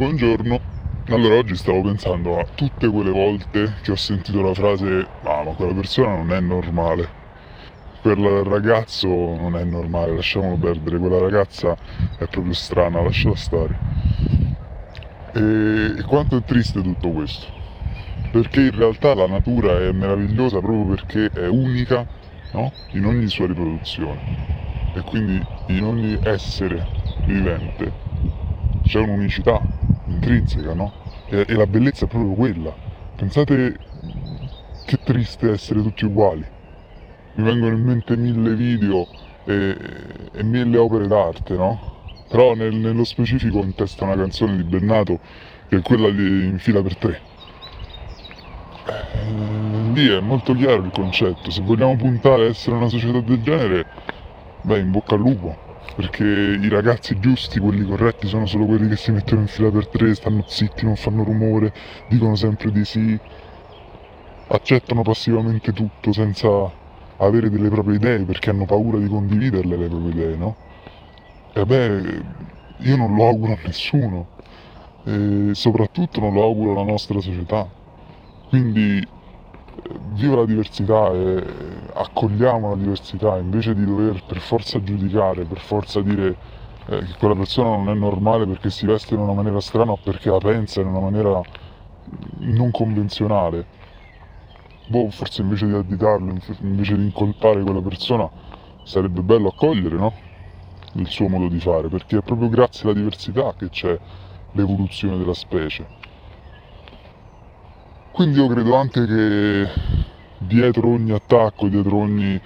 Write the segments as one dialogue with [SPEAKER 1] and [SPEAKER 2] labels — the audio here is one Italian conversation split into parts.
[SPEAKER 1] Buongiorno. Allora, oggi stavo pensando a tutte quelle volte che ho sentito la frase "Ah, ma quella persona non è normale. Quel ragazzo non è normale, lasciamolo perdere, quella ragazza è proprio strana, lasciala stare". E, e quanto è triste tutto questo. Perché in realtà la natura è meravigliosa proprio perché è unica, no? In ogni sua riproduzione. E quindi in ogni essere vivente c'è un'unicità intrinseca, no? E, e la bellezza è proprio quella. Pensate che triste essere tutti uguali. Mi vengono in mente mille video e, e mille opere d'arte, no? Però nel- nello specifico in testa una canzone di Bennato che è quella di In fila per tre. Eh, lì è molto chiaro il concetto. Se vogliamo puntare a essere una società del genere, beh, in bocca al lupo. Perché i ragazzi giusti, quelli corretti, sono solo quelli che si mettono in fila per tre, stanno zitti, non fanno rumore, dicono sempre di sì, accettano passivamente tutto senza avere delle proprie idee perché hanno paura di condividerle le proprie idee, no? E beh, io non lo auguro a nessuno, e soprattutto non lo auguro alla nostra società. Quindi viva la diversità e accogliamo la diversità invece di dover per forza giudicare, per forza dire eh, che quella persona non è normale perché si veste in una maniera strana o perché la pensa in una maniera non convenzionale. Boh, forse invece di additarlo, invece di incolpare quella persona, sarebbe bello accogliere, no? Il suo modo di fare, perché è proprio grazie alla diversità che c'è l'evoluzione della specie. Quindi io credo anche che dietro ogni attacco, dietro ogni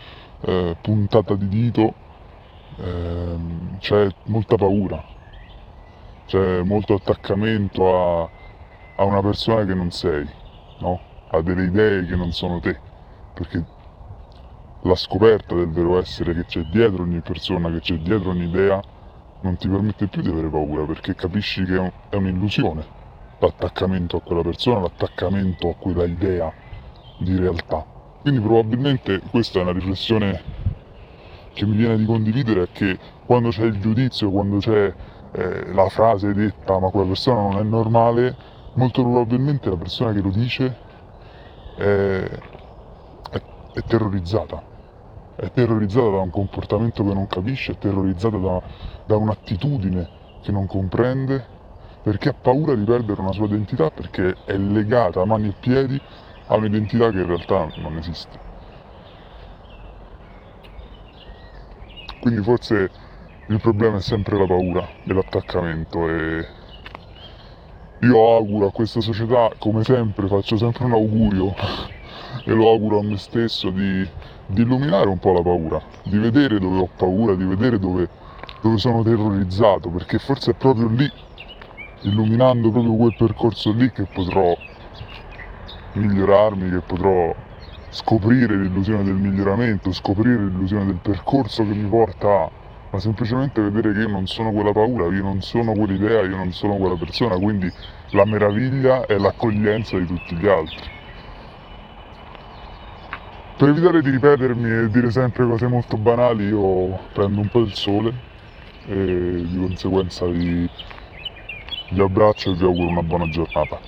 [SPEAKER 1] eh, puntata di dito, ehm, c'è molta paura, c'è molto attaccamento a, a una persona che non sei, no? A delle idee che non sono te, perché la scoperta del vero essere che c'è dietro ogni persona, che c'è dietro ogni idea, non ti permette più di avere paura, perché capisci che è un'illusione l'attaccamento a quella persona, l'attaccamento a quella idea di realtà. Quindi probabilmente questa è una riflessione che mi viene di condividere che quando c'è il giudizio, quando c'è eh, la frase detta ma quella persona non è normale, molto probabilmente la persona che lo dice è, è- è terrorizzata. È terrorizzata da un comportamento che non capisce, è terrorizzata da, da un'attitudine che non comprende, perché ha paura di perdere una sua identità, perché è legata a mani e piedi a un'identità che in realtà non esiste. Quindi forse il problema è sempre la paura e l'attaccamento e io auguro a questa società, come sempre, faccio sempre un augurio e lo auguro a me stesso di, di illuminare un po' la paura, di vedere dove ho paura, di vedere dove, dove sono terrorizzato, perché forse è proprio lì, illuminando proprio quel percorso lì, che potrò migliorarmi, che potrò scoprire l'illusione del miglioramento, scoprire l'illusione del percorso che mi porta ma semplicemente vedere che io non sono quella paura, io non sono quell'idea, io non sono quella persona, quindi la meraviglia è l'accoglienza di tutti gli altri. Per evitare di ripetermi e dire sempre cose molto banali, io prendo un po' il sole e di conseguenza vi, vi abbraccio e vi auguro una buona giornata.